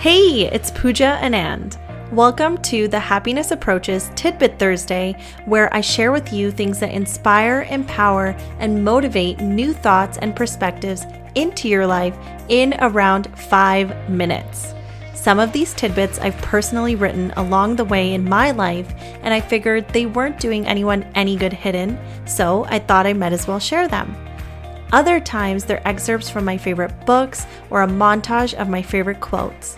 Hey, it's Pooja Anand. Welcome to the Happiness Approach's Tidbit Thursday, where I share with you things that inspire, empower, and motivate new thoughts and perspectives into your life in around five minutes. Some of these tidbits I've personally written along the way in my life, and I figured they weren't doing anyone any good hidden, so I thought I might as well share them. Other times, they're excerpts from my favorite books or a montage of my favorite quotes.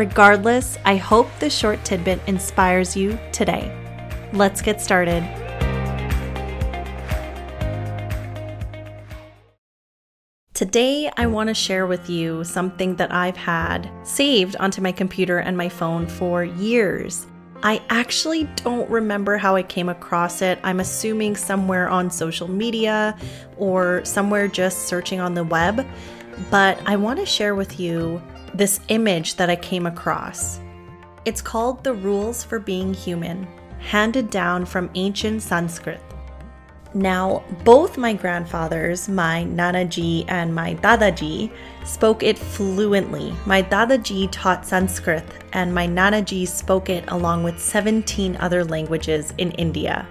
Regardless, I hope this short tidbit inspires you today. Let's get started. Today, I want to share with you something that I've had saved onto my computer and my phone for years. I actually don't remember how I came across it. I'm assuming somewhere on social media or somewhere just searching on the web. But I want to share with you this image that I came across. It's called The Rules for Being Human, handed down from ancient Sanskrit. Now, both my grandfathers, my Nanaji and my Dadaji, spoke it fluently. My Dadaji taught Sanskrit, and my Nanaji spoke it along with 17 other languages in India.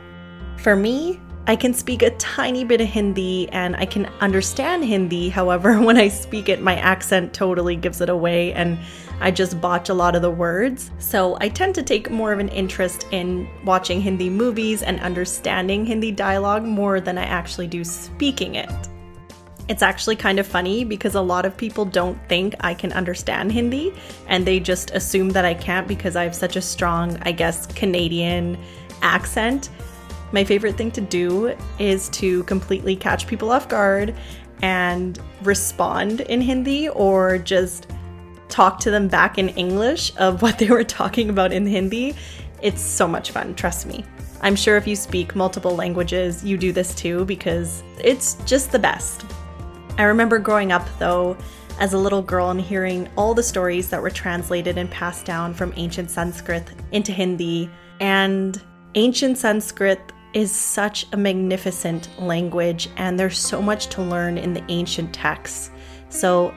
For me, I can speak a tiny bit of Hindi and I can understand Hindi. However, when I speak it, my accent totally gives it away and I just botch a lot of the words. So I tend to take more of an interest in watching Hindi movies and understanding Hindi dialogue more than I actually do speaking it. It's actually kind of funny because a lot of people don't think I can understand Hindi and they just assume that I can't because I have such a strong, I guess, Canadian accent my favorite thing to do is to completely catch people off guard and respond in Hindi or just talk to them back in English of what they were talking about in Hindi. It's so much fun, trust me. I'm sure if you speak multiple languages, you do this too because it's just the best. I remember growing up though as a little girl and hearing all the stories that were translated and passed down from ancient Sanskrit into Hindi. And ancient Sanskrit is such a magnificent language, and there's so much to learn in the ancient texts. So,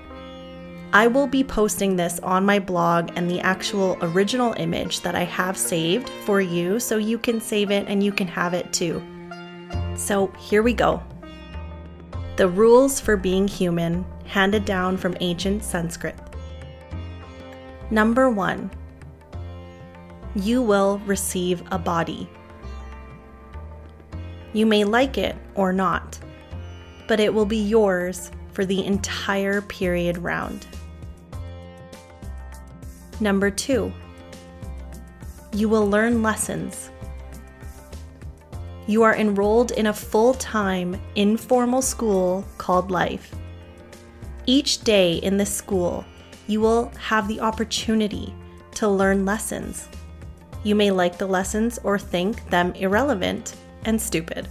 I will be posting this on my blog and the actual original image that I have saved for you so you can save it and you can have it too. So, here we go. The rules for being human, handed down from ancient Sanskrit. Number one, you will receive a body. You may like it or not, but it will be yours for the entire period round. Number two, you will learn lessons. You are enrolled in a full time informal school called life. Each day in this school, you will have the opportunity to learn lessons. You may like the lessons or think them irrelevant, and stupid.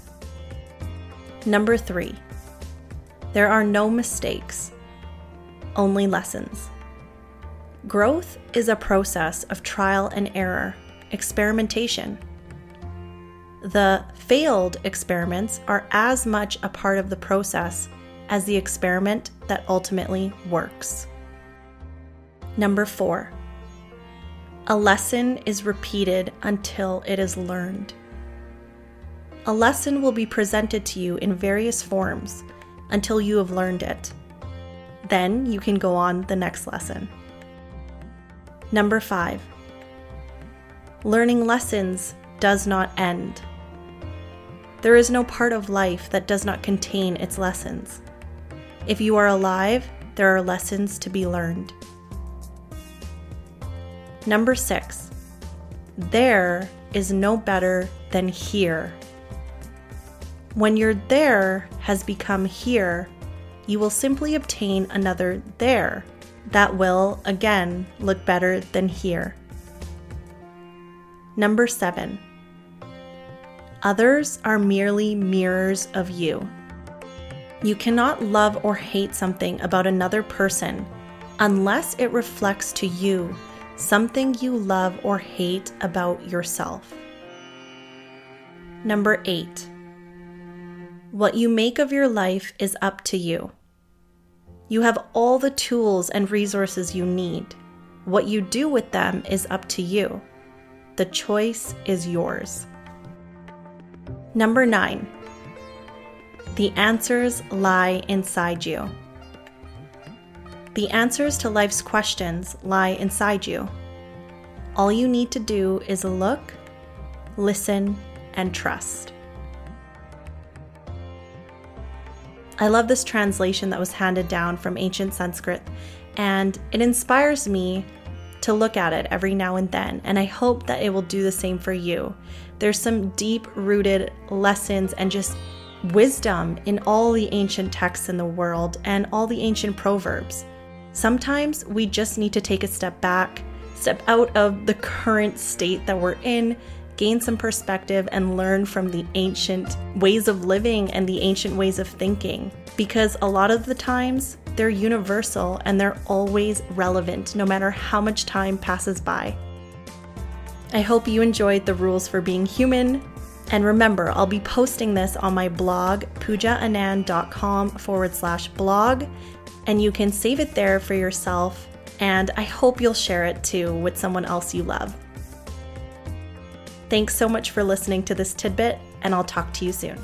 Number three, there are no mistakes, only lessons. Growth is a process of trial and error, experimentation. The failed experiments are as much a part of the process as the experiment that ultimately works. Number four, a lesson is repeated until it is learned. A lesson will be presented to you in various forms until you have learned it. Then you can go on the next lesson. Number five, learning lessons does not end. There is no part of life that does not contain its lessons. If you are alive, there are lessons to be learned. Number six, there is no better than here. When your there has become here, you will simply obtain another there that will, again, look better than here. Number seven, others are merely mirrors of you. You cannot love or hate something about another person unless it reflects to you something you love or hate about yourself. Number eight, what you make of your life is up to you. You have all the tools and resources you need. What you do with them is up to you. The choice is yours. Number nine, the answers lie inside you. The answers to life's questions lie inside you. All you need to do is look, listen, and trust. I love this translation that was handed down from ancient Sanskrit, and it inspires me to look at it every now and then, and I hope that it will do the same for you. There's some deep rooted lessons and just wisdom in all the ancient texts in the world and all the ancient proverbs. Sometimes we just need to take a step back, step out of the current state that we're in, gain some perspective, and learn from the ancient ways of living and the ancient ways of thinking. Because a lot of the times, they're universal and they're always relevant, no matter how much time passes by. I hope you enjoyed the rules for being human. And remember, I'll be posting this on my blog, poojaanand.com forward slash blog, and you can save it there for yourself. And I hope you'll share it too with someone else you love. Thanks so much for listening to this tidbit, and I'll talk to you soon.